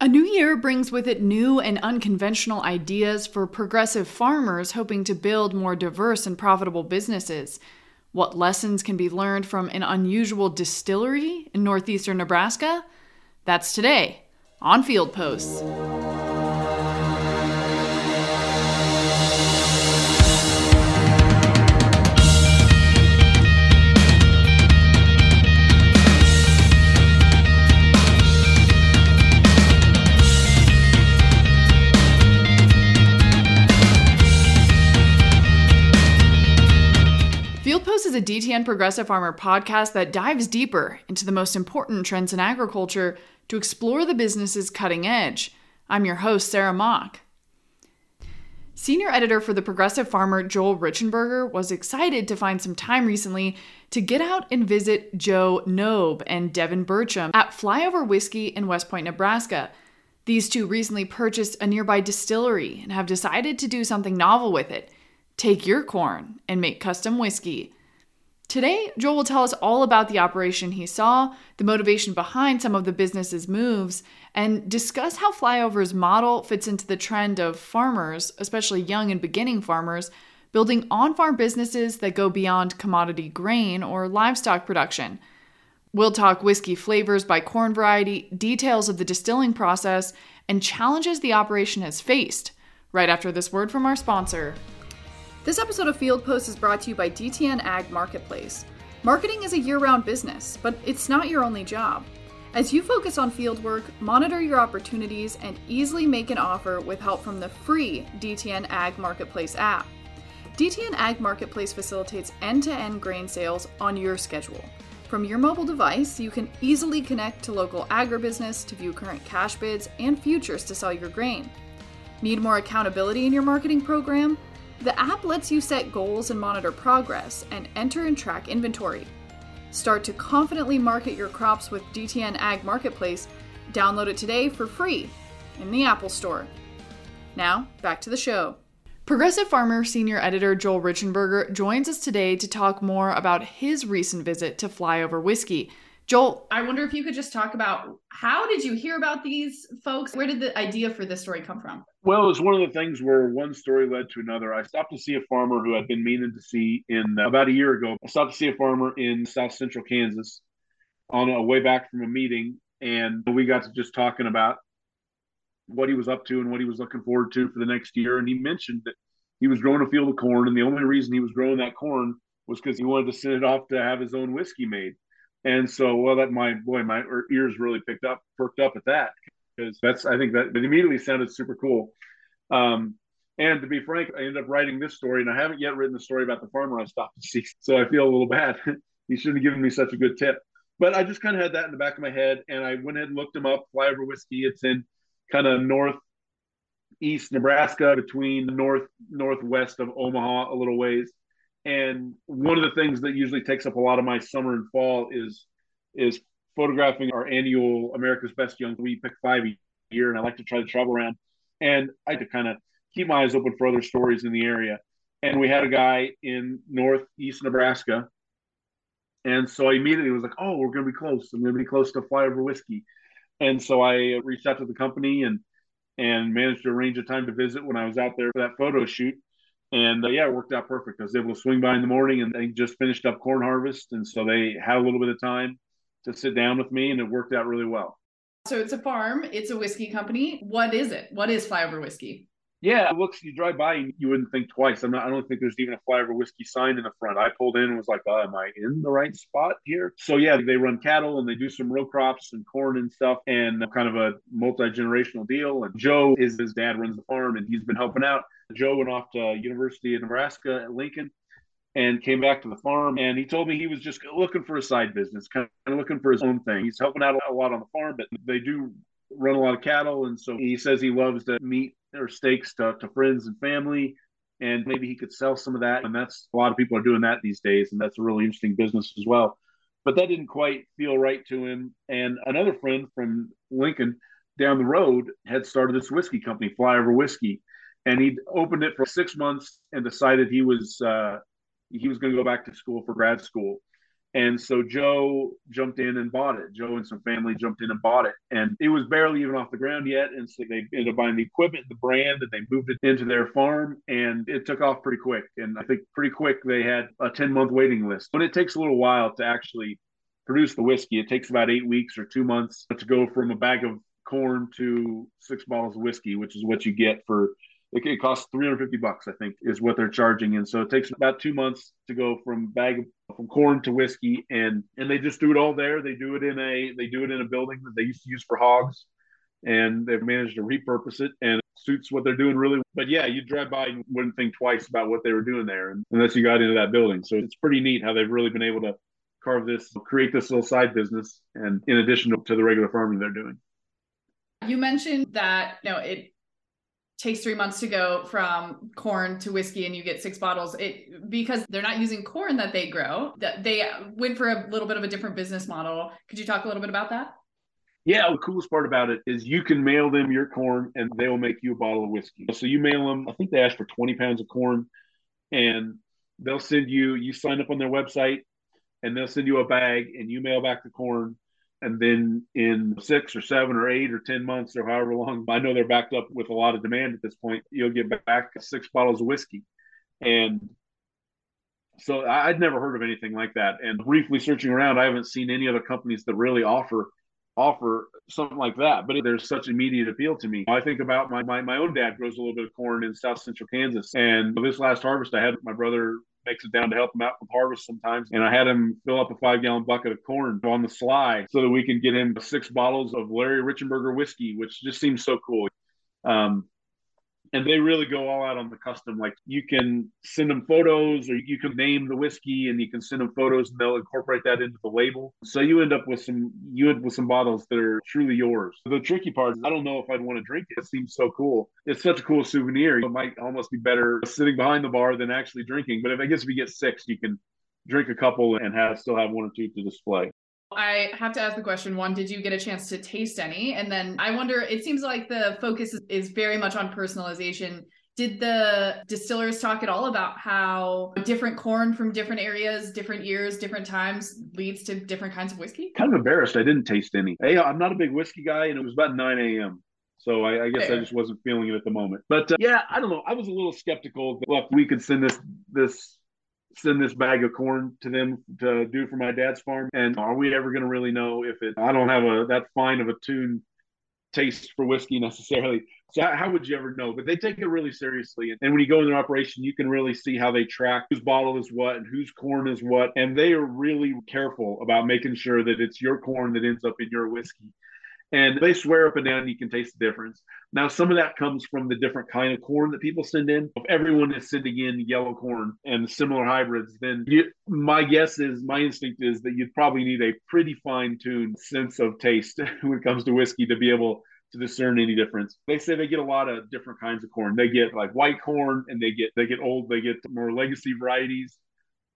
A new year brings with it new and unconventional ideas for progressive farmers hoping to build more diverse and profitable businesses. What lessons can be learned from an unusual distillery in northeastern Nebraska? That's today on Field Posts. Is a DTN Progressive Farmer podcast that dives deeper into the most important trends in agriculture to explore the business's cutting edge. I'm your host, Sarah Mock. Senior editor for the Progressive Farmer, Joel Reichenberger, was excited to find some time recently to get out and visit Joe Knobe and Devin Burcham at Flyover Whiskey in West Point, Nebraska. These two recently purchased a nearby distillery and have decided to do something novel with it take your corn and make custom whiskey. Today, Joel will tell us all about the operation he saw, the motivation behind some of the business's moves, and discuss how Flyover's model fits into the trend of farmers, especially young and beginning farmers, building on farm businesses that go beyond commodity grain or livestock production. We'll talk whiskey flavors by corn variety, details of the distilling process, and challenges the operation has faced, right after this word from our sponsor. This episode of Field Post is brought to you by DTN Ag Marketplace. Marketing is a year round business, but it's not your only job. As you focus on field work, monitor your opportunities, and easily make an offer with help from the free DTN Ag Marketplace app. DTN Ag Marketplace facilitates end to end grain sales on your schedule. From your mobile device, you can easily connect to local agribusiness to view current cash bids and futures to sell your grain. Need more accountability in your marketing program? The app lets you set goals and monitor progress and enter and track inventory. Start to confidently market your crops with DTN Ag Marketplace. Download it today for free in the Apple Store. Now, back to the show. Progressive Farmer senior editor Joel Reichenberger joins us today to talk more about his recent visit to Flyover Whiskey. Joel, I wonder if you could just talk about how did you hear about these folks? Where did the idea for this story come from? Well, it was one of the things where one story led to another. I stopped to see a farmer who I'd been meaning to see in uh, about a year ago. I stopped to see a farmer in South Central Kansas on a way back from a meeting, and we got to just talking about what he was up to and what he was looking forward to for the next year. And he mentioned that he was growing a field of corn, and the only reason he was growing that corn was because he wanted to send it off to have his own whiskey made. And so, well, that my boy, my ears really picked up, perked up at that because that's I think that it immediately sounded super cool. Um, and to be frank, I ended up writing this story, and I haven't yet written the story about the farmer I stopped to see. So I feel a little bad. he shouldn't have given me such a good tip. But I just kind of had that in the back of my head, and I went ahead and looked him up. Flyover Whiskey. It's in kind of northeast Nebraska, between north northwest of Omaha, a little ways. And one of the things that usually takes up a lot of my summer and fall is is photographing our annual America's Best Young. We pick five a year, and I like to try to travel around. And I like to kind of keep my eyes open for other stories in the area. And we had a guy in northeast Nebraska. And so I immediately was like, oh, we're going to be close. I'm going to be close to Flyover Whiskey. And so I reached out to the company and and managed to arrange a time to visit when I was out there for that photo shoot. And uh, yeah, it worked out perfect. I was able to swing by in the morning and they just finished up corn harvest. And so they had a little bit of time to sit down with me and it worked out really well. So it's a farm, it's a whiskey company. What is it? What is Flyover Whiskey? Yeah, it looks you drive by and you wouldn't think twice. I'm not I don't think there's even a Flyover Whiskey sign in the front. I pulled in and was like, oh, am I in the right spot here? So yeah, they run cattle and they do some row crops and corn and stuff and kind of a multi-generational deal. And Joe is his dad runs the farm and he's been helping out Joe went off to University of Nebraska at Lincoln and came back to the farm. And he told me he was just looking for a side business, kind of looking for his own thing. He's helping out a lot on the farm, but they do run a lot of cattle. And so he says he loves to meat or steaks to, to friends and family. And maybe he could sell some of that. And that's a lot of people are doing that these days. And that's a really interesting business as well. But that didn't quite feel right to him. And another friend from Lincoln down the road had started this whiskey company, Flyover Whiskey and he opened it for six months and decided he was uh, he was going to go back to school for grad school. And so Joe jumped in and bought it. Joe and some family jumped in and bought it. And it was barely even off the ground yet. And so they ended up buying the equipment, the brand, and they moved it into their farm. And it took off pretty quick. And I think pretty quick they had a 10 month waiting list. But it takes a little while to actually produce the whiskey. It takes about eight weeks or two months to go from a bag of corn to six bottles of whiskey, which is what you get for it, it costs 350 bucks, I think, is what they're charging. And so it takes about two months to go from bag from corn to whiskey. And and they just do it all there. They do it in a they do it in a building that they used to use for hogs. And they've managed to repurpose it and it suits what they're doing really. But yeah, you drive by and wouldn't think twice about what they were doing there unless you got into that building. So it's pretty neat how they've really been able to carve this, create this little side business, and in addition to the regular farming they're doing. You mentioned that you know it takes three months to go from corn to whiskey and you get six bottles it because they're not using corn that they grow they went for a little bit of a different business model. Could you talk a little bit about that? Yeah the coolest part about it is you can mail them your corn and they will make you a bottle of whiskey. So you mail them i think they ask for 20 pounds of corn and they'll send you you sign up on their website and they'll send you a bag and you mail back the corn and then in six or seven or eight or 10 months or however long, I know they're backed up with a lot of demand at this point, you'll get back six bottles of whiskey. And so I'd never heard of anything like that. And briefly searching around, I haven't seen any other companies that really offer offer something like that. But there's such immediate appeal to me. I think about my, my my own dad grows a little bit of corn in South Central Kansas, and this last harvest I had my brother makes it down to help him out with harvest sometimes. And I had him fill up a five gallon bucket of corn on the sly so that we can get him six bottles of Larry Reichenberger whiskey, which just seems so cool. Um, and they really go all out on the custom. Like you can send them photos, or you can name the whiskey, and you can send them photos, and they'll incorporate that into the label. So you end up with some you end with some bottles that are truly yours. The tricky part is I don't know if I'd want to drink it. It seems so cool. It's such a cool souvenir. It might almost be better sitting behind the bar than actually drinking. But if I guess if you get six, you can drink a couple and have still have one or two to display. I have to ask the question one, did you get a chance to taste any? And then I wonder, it seems like the focus is very much on personalization. Did the distillers talk at all about how different corn from different areas, different years, different times leads to different kinds of whiskey? Kind of embarrassed. I didn't taste any. Hey, I'm not a big whiskey guy, and it was about 9 a.m. So I, I guess Fair. I just wasn't feeling it at the moment. But uh, yeah, I don't know. I was a little skeptical. Look, we could send this this send this bag of corn to them to do for my dad's farm. And are we ever going to really know if it? I don't have a that fine of a tune taste for whiskey necessarily. So how would you ever know? But they take it really seriously. And when you go in their operation, you can really see how they track whose bottle is what and whose corn is what. And they are really careful about making sure that it's your corn that ends up in your whiskey and they swear up and down you can taste the difference. Now, some of that comes from the different kind of corn that people send in. If everyone is sending in yellow corn and similar hybrids, then you, my guess is, my instinct is that you'd probably need a pretty fine-tuned sense of taste when it comes to whiskey to be able to discern any difference. They say they get a lot of different kinds of corn. They get like white corn, and they get they get old, they get more legacy varieties,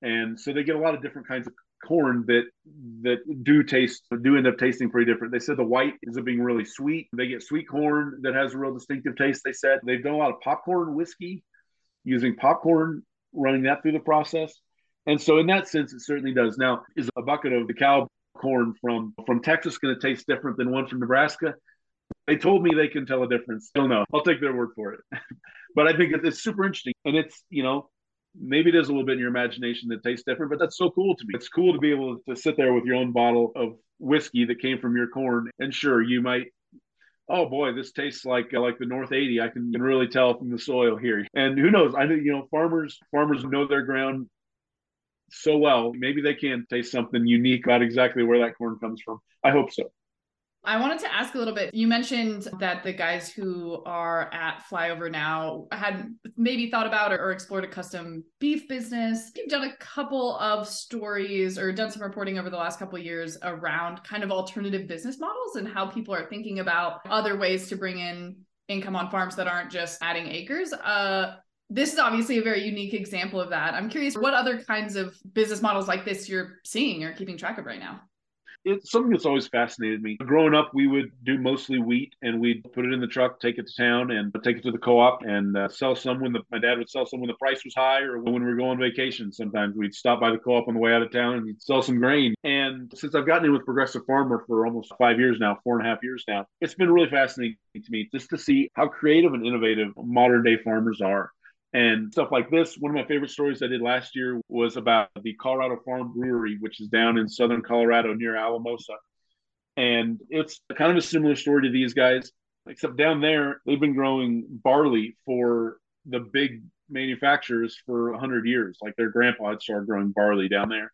and so they get a lot of different kinds of corn that that do taste do end up tasting pretty different. They said the white ends up being really sweet. They get sweet corn that has a real distinctive taste. They said they've done a lot of popcorn whiskey using popcorn, running that through the process. And so in that sense, it certainly does. Now, is a bucket of the cow corn from from Texas going to taste different than one from Nebraska? They told me they can tell a difference. Don't know. I'll take their word for it. but I think it's super interesting. And it's, you know, maybe there's a little bit in your imagination that tastes different, but that's so cool to me. It's cool to be able to sit there with your own bottle of whiskey that came from your corn. And sure, you might, oh boy, this tastes like uh, like the North 80. I can, can really tell from the soil here. And who knows? I know you know farmers farmers know their ground so well. Maybe they can taste something unique about exactly where that corn comes from. I hope so. I wanted to ask a little bit. You mentioned that the guys who are at Flyover now had maybe thought about or, or, explored a custom beef business. You've done a couple of stories or done some reporting over the last couple of years around kind of alternative business models and how people are thinking about other ways to bring in income on farms that aren't just adding acres. Uh, this is obviously a very unique example of that. I'm curious what other kinds of business models like this you're seeing or keeping track of right now. It's something that's always fascinated me. Growing up, we would do mostly wheat, and we'd put it in the truck, take it to town, and take it to the co-op, and uh, sell some when the, my dad would sell some when the price was high, or when we were going on vacation. Sometimes we'd stop by the co-op on the way out of town and sell some grain. And since I've gotten in with Progressive Farmer for almost five years now, four and a half years now, it's been really fascinating to me just to see how creative and innovative modern day farmers are and stuff like this. One of my favorite stories I did last year was about the Colorado Farm Brewery, which is down in southern Colorado near Alamosa. And it's kind of a similar story to these guys, except down there, they've been growing barley for the big manufacturers for 100 years. Like their grandpa had started growing barley down there,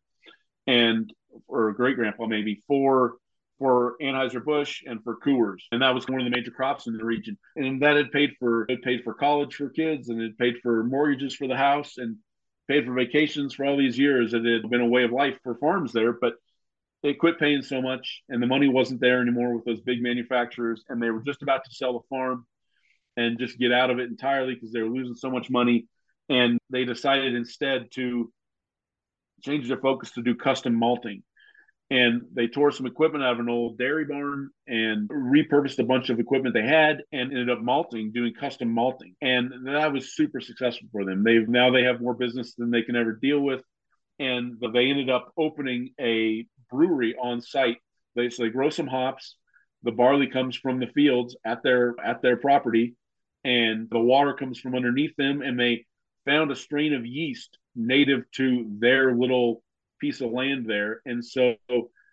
and or great grandpa maybe for for Anheuser-Busch and for Coors. And that was one of the major crops in the region. And that had paid for it paid for college for kids and it paid for mortgages for the house and paid for vacations for all these years. It had been a way of life for farms there, but they quit paying so much and the money wasn't there anymore with those big manufacturers and they were just about to sell the farm and just get out of it entirely because they were losing so much money and they decided instead to change their focus to do custom malting and they tore some equipment out of an old dairy barn and repurposed a bunch of equipment they had and ended up malting doing custom malting. And that was super successful for them. They've now they have more business than they can ever deal with. And they ended up opening a brewery on site. They so they grow some hops. The barley comes from the fields at their at their property and the water comes from underneath them and they found a strain of yeast native to their little piece of land there. And so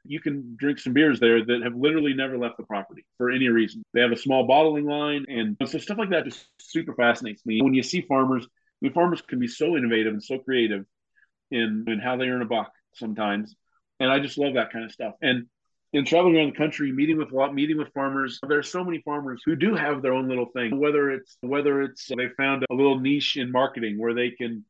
you can drink some beers there that have literally never left the property for any reason. They have a small bottling line. And so stuff like that just super fascinates me. When you see farmers, I mean, farmers can be so innovative and so creative in, in how they earn a buck sometimes. And I just love that kind of stuff. And in traveling around the country, meeting with a lot, meeting with farmers, there's so many farmers who do have their own little thing. Whether it's whether it's they found a little niche in marketing where they can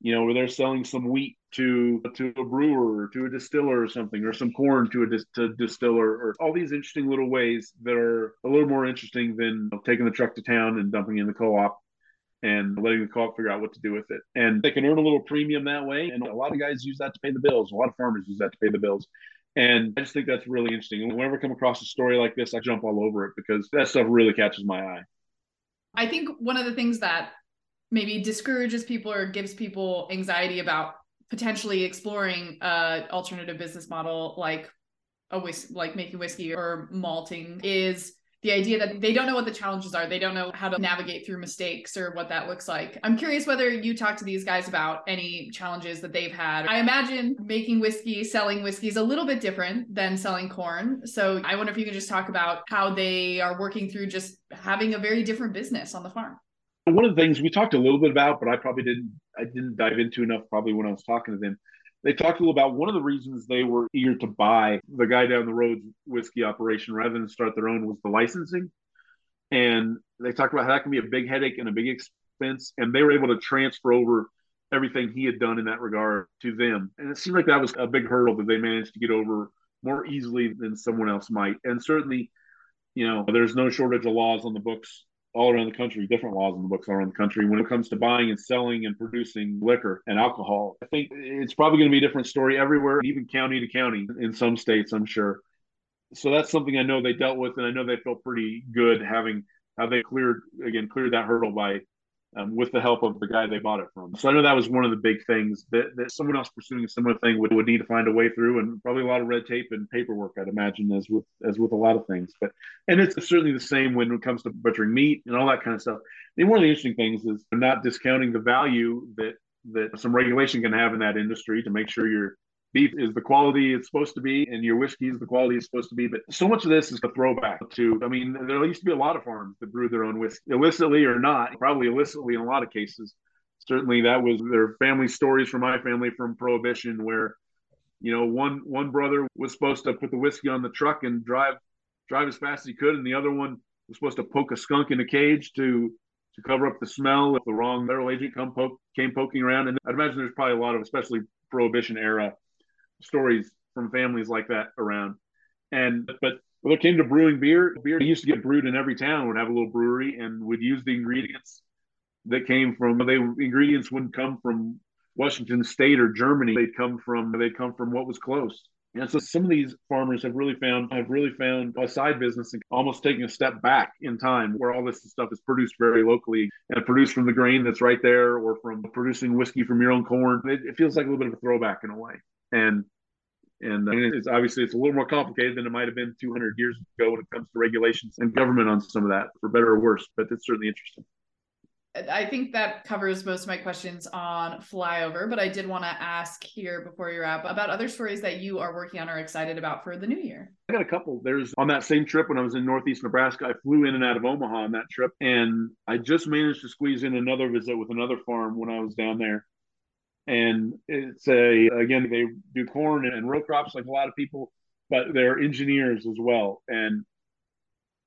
you know, where they're selling some wheat to to a brewer to a distiller or something, or some corn to a dis- to distiller, or all these interesting little ways that are a little more interesting than taking the truck to town and dumping in the co-op and letting the co-op figure out what to do with it. And they can earn a little premium that way. And a lot of guys use that to pay the bills. A lot of farmers use that to pay the bills. And I just think that's really interesting. And whenever I come across a story like this, I jump all over it because that stuff really catches my eye. I think one of the things that maybe discourages people or gives people anxiety about potentially exploring a alternative business model like a whis- like making whiskey or malting is the idea that they don't know what the challenges are. They don't know how to navigate through mistakes or what that looks like. I'm curious whether you talk to these guys about any challenges that they've had. I imagine making whiskey, selling whiskey is a little bit different than selling corn. So I wonder if you could just talk about how they are working through just having a very different business on the farm one of the things we talked a little bit about, but I probably didn't I didn't dive into enough probably when I was talking to them. They talked a little about one of the reasons they were eager to buy the guy down the road's whiskey operation rather than start their own was the licensing. And they talked about how that can be a big headache and a big expense. And they were able to transfer over everything he had done in that regard to them. And it seemed like that was a big hurdle that they managed to get over more easily than someone else might. And certainly, you know, there's no shortage of laws on the books all around the country, different laws in the books all around the country when it comes to buying and selling and producing liquor and alcohol. I think it's probably going to be a different story everywhere, even county to county in some states, I'm sure. So that's something I know they dealt with, and I know they felt pretty good having how they cleared again cleared that hurdle by um, with the help of the guy they bought it from. So I know that was one of the big things that, that someone else pursuing a similar thing would, would need to find a way through, and probably a lot of red tape and paperwork, I'd imagine, as with as with a lot of things. But and it's certainly the same when it comes to butchering meat and all that kind of stuff. Mean, one of the interesting things is not discounting the value that that some regulation can have in that industry to make sure you're beef is the quality it's supposed to be and your whiskey is the quality it's supposed to be but so much of this is a throwback to i mean there used to be a lot of farms that brewed their own whiskey illicitly or not probably illicitly in a lot of cases. Certainly that was their family stories from my family from prohibition where you know one one brother was supposed to put the whiskey on the truck and drive drive as fast as he could and the other one was supposed to poke a skunk in a cage to to cover up the smell if the wrong federal agent come poke, came poking around. And i'd imagine there's probably a lot of especially prohibition era stories from families like that around. And but when it came to brewing beer, beer used to get brewed in every town would have a little brewery and would use the ingredients that came from they ingredients wouldn't come from Washington State or Germany. They'd come from they'd come from what was close. And so some of these farmers have really found have really found a side business and almost taking a step back in time where all this stuff is produced very locally and produced from the grain that's right there or from producing whiskey from your own corn. It, it feels like a little bit of a throwback in a way. And and uh, I it's obviously it's a little more complicated than it might have been 200 years ago when it comes to regulations and government on some of that, for better or worse. But it's certainly interesting. I think that covers most of my questions on flyover, but I did want to ask here before you wrap about other stories that you are working on or excited about for the new year. I got a couple. There's on that same trip when I was in Northeast Nebraska, I flew in and out of Omaha on that trip, and I just managed to squeeze in another visit with another farm when I was down there. And it's a again they do corn and row crops like a lot of people, but they're engineers as well. And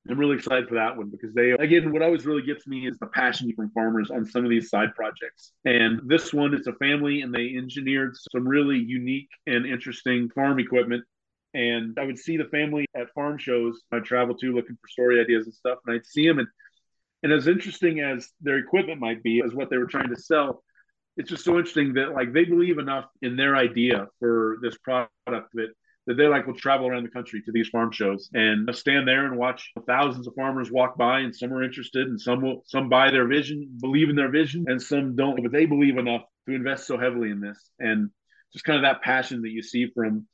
I'm really excited for that one because they, again, what always really gets me is the passion from farmers on some of these side projects. And this one, it's a family and they engineered some really unique and interesting farm equipment. And I would see the family at farm shows I travel to looking for story ideas and stuff. And I'd see them. And, and as interesting as their equipment might be, as what they were trying to sell, it's just so interesting that like they believe enough in their idea for this product that that they like will travel around the country to these farm shows and stand there and watch thousands of farmers walk by and some are interested and some will some buy their vision believe in their vision and some don't. But they believe enough to invest so heavily in this and just kind of that passion that you see from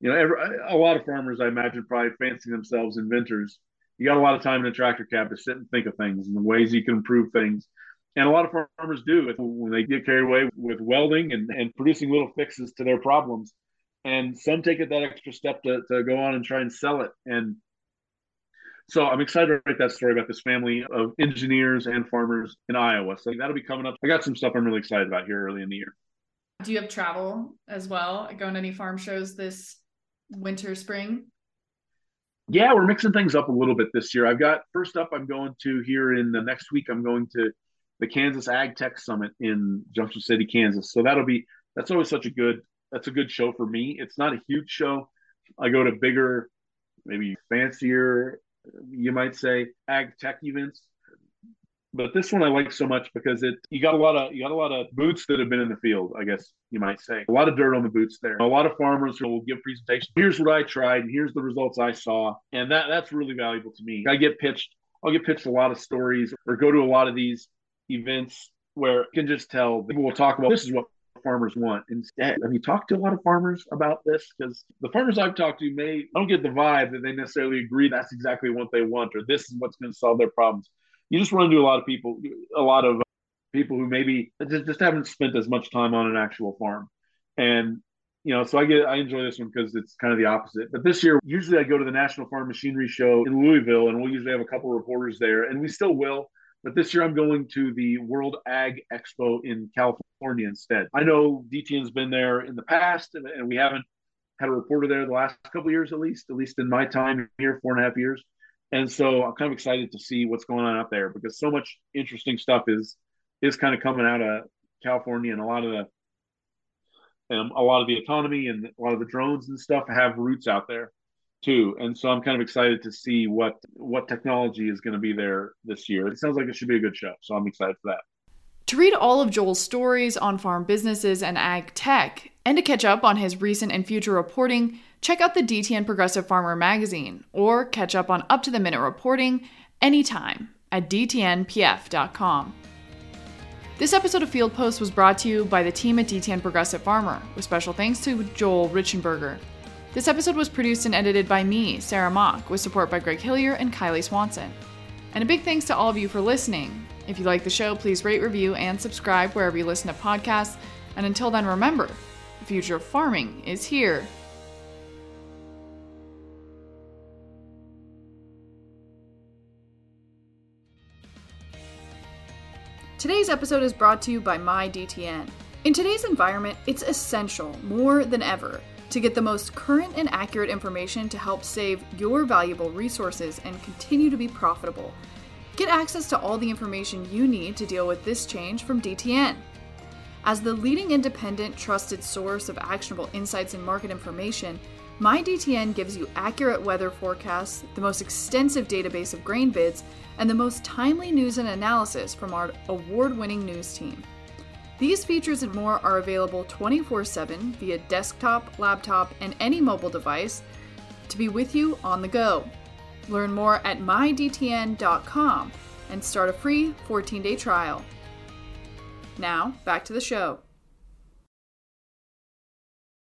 you know every, a lot of farmers i imagine probably fancy themselves inventors. You got a lot of time in a tractor cab to sit and think of things and the ways you can improve things and a lot of farmers do when they get carried away with welding and, and producing little fixes to their problems. And some take it that extra step to, to go on and try and sell it. And so i'm excited to write that story about this family of engineers and farmers in iowa. So that'll be coming up. I got some stuff i'm really excited about here early in the year. Do you have travel as well? Going to any farm shows this winter spring? Yeah we're mixing things up a little bit this year. I've got first up i'm going to here in the next week i'm going to the kansas ag tech summit in junction city kansas so that'll be that's always such a good that's a good show for me. It's not a huge show. I go to bigger, maybe fancier, you might say, ag tech events. But this one I like so much because it you got a lot of you got a lot of boots that have been in the field, I guess you might say. A lot of dirt on the boots there. A lot of farmers who will give presentations. Here's what I tried, and here's the results I saw. And that that's really valuable to me. I get pitched, I'll get pitched a lot of stories or go to a lot of these events where you can just tell people will talk about this is what farmers want. Instead, have you talked to a lot of farmers about this? Because the farmers I've talked to may I don't get the vibe that they necessarily agree that's exactly what they want or this is what's going to solve their problems. You just run into a lot of people, a lot of people who maybe just haven't spent as much time on an actual farm, and you know, so I get I enjoy this one because it's kind of the opposite. But this year, usually I go to the National Farm Machinery Show in Louisville, and we'll usually have a couple reporters there, and we still will. But this year I'm going to the World Ag Expo in California instead. I know DTN's been there in the past, and, and we haven't had a reporter there the last couple years at least, at least in my time here, four and a half years. And so I'm kind of excited to see what's going on out there because so much interesting stuff is is kind of coming out of California, and a lot of the um, a lot of the autonomy and a lot of the drones and stuff have roots out there too. And so I'm kind of excited to see what what technology is going to be there this year. It sounds like it should be a good show, so I'm excited for that. To read all of Joel's stories on farm businesses and ag tech, and to catch up on his recent and future reporting, check out the DTN Progressive Farmer magazine, or catch up on up to the minute reporting anytime at dtnpf.com. This episode of Field Post was brought to you by the team at DTN Progressive Farmer, with special thanks to Joel Reichenberger. This episode was produced and edited by me, Sarah Mock, with support by Greg Hillier and Kylie Swanson. And a big thanks to all of you for listening. If you like the show, please rate, review, and subscribe wherever you listen to podcasts. And until then, remember the future of farming is here. Today's episode is brought to you by MyDTN. In today's environment, it's essential, more than ever, to get the most current and accurate information to help save your valuable resources and continue to be profitable. Get access to all the information you need to deal with this change from DTN. As the leading independent, trusted source of actionable insights and market information, MyDTN gives you accurate weather forecasts, the most extensive database of grain bids, and the most timely news and analysis from our award winning news team. These features and more are available 24 7 via desktop, laptop, and any mobile device to be with you on the go. Learn more at mydtn.com and start a free 14 day trial. Now, back to the show.